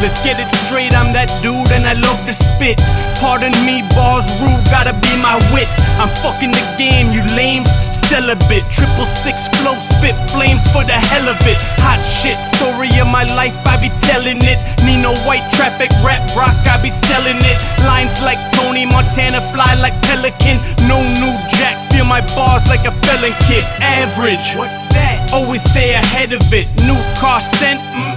Let's get it straight, I'm that dude and I love to spit. Pardon me, bars rude, gotta be my wit. I'm fucking the game, you lames. Celibate, triple six flow, spit flames for the hell of it. Hot shit, story of my life, I be telling it. Nino White traffic, rap rock, I be selling it. Lines like Tony Montana, fly like Pelican. No new jack, feel my bars like a felon kid. Average, What's that? always stay ahead of it. New car sent, mm-mm,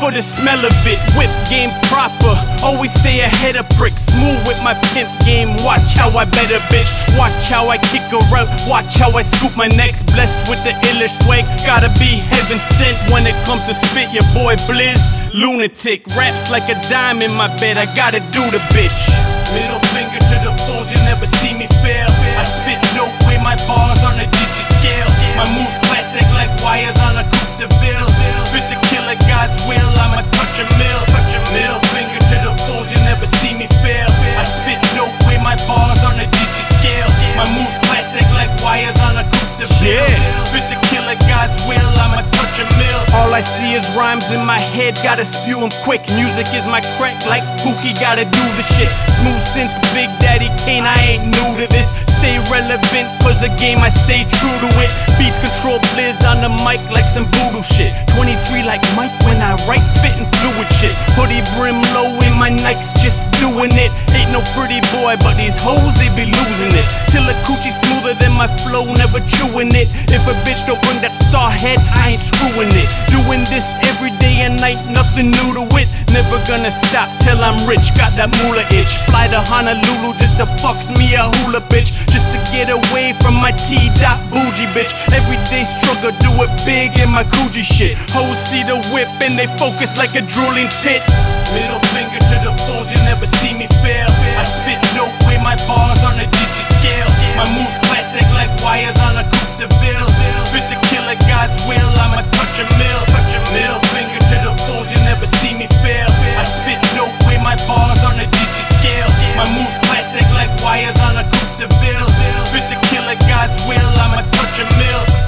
for the smell of it. Whip game proper, always stay ahead of bricks. Smooth with my pimp game, watch how I better bitch. Watch how I kick her out, watch how I scoop my necks. Blessed with the illish swag, gotta be heaven sent when it comes to spit. Your boy Blizz, lunatic, raps like a dime in my bed. I gotta do the bitch. Middle finger to the fools, you never see me a ville. Spit the killer, God's will, I'ma touch a mill. All I see is rhymes in my head, gotta spew 'em quick. Music is my crack, like Pookie, gotta do the shit. Smooth since Big Daddy Kane, I ain't new to this. Stay relevant, cause the game I stay true to it. Beats control blizz on the mic like some voodoo shit. 23 like Mike when I write, spitting fluid shit. Hoodie brim low in my Nikes, just doing it. Ain't no pretty boy, but these hoes, they be my flow, never chewing it. If a bitch don't bring that star head, I ain't screwing it. Doing this every day and night, nothing new to it. Never gonna stop till I'm rich, got that moolah itch. Fly to Honolulu just to fucks me a hula bitch. Just to get away from my T dot bougie bitch. Everyday struggle, do it big in my Coogi shit. Hoes see the whip and they focus like a drooling pit. Middle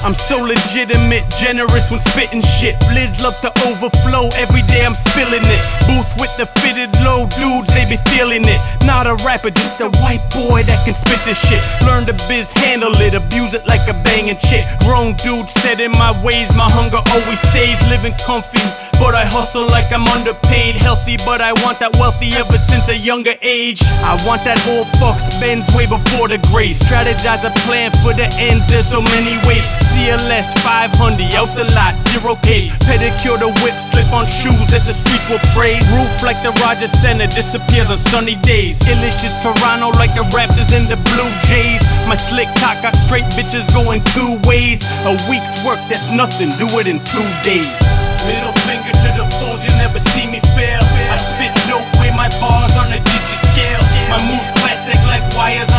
I'm so legitimate, generous when spitting shit. Blizz love to overflow, every day I'm spilling it. Booth with the fitted low dudes, they be feeling it. Not a rapper, just a white boy that can spit this shit. Learn the biz, handle it, abuse it like a banging chick. Grown dude set in my ways, my hunger always stays. Living comfy, but I hustle like I'm underpaid. Healthy, but I want that wealthy ever since a younger age. I want that old fox Benz way before the grace. Strategize a plan for the ends, there's so many ways. CLS 500 out the lot, zero case. Pedicure the whip, slip on shoes that the streets will praise. Roof like the Rogers Center disappears on sunny days. Illicious's Toronto like the Raptors and the Blue Jays. My slick cock got straight bitches going two ways. A week's work, that's nothing, do it in two days. Never see me fail. I spit dope with my bars on a digi scale. My moves classic like wires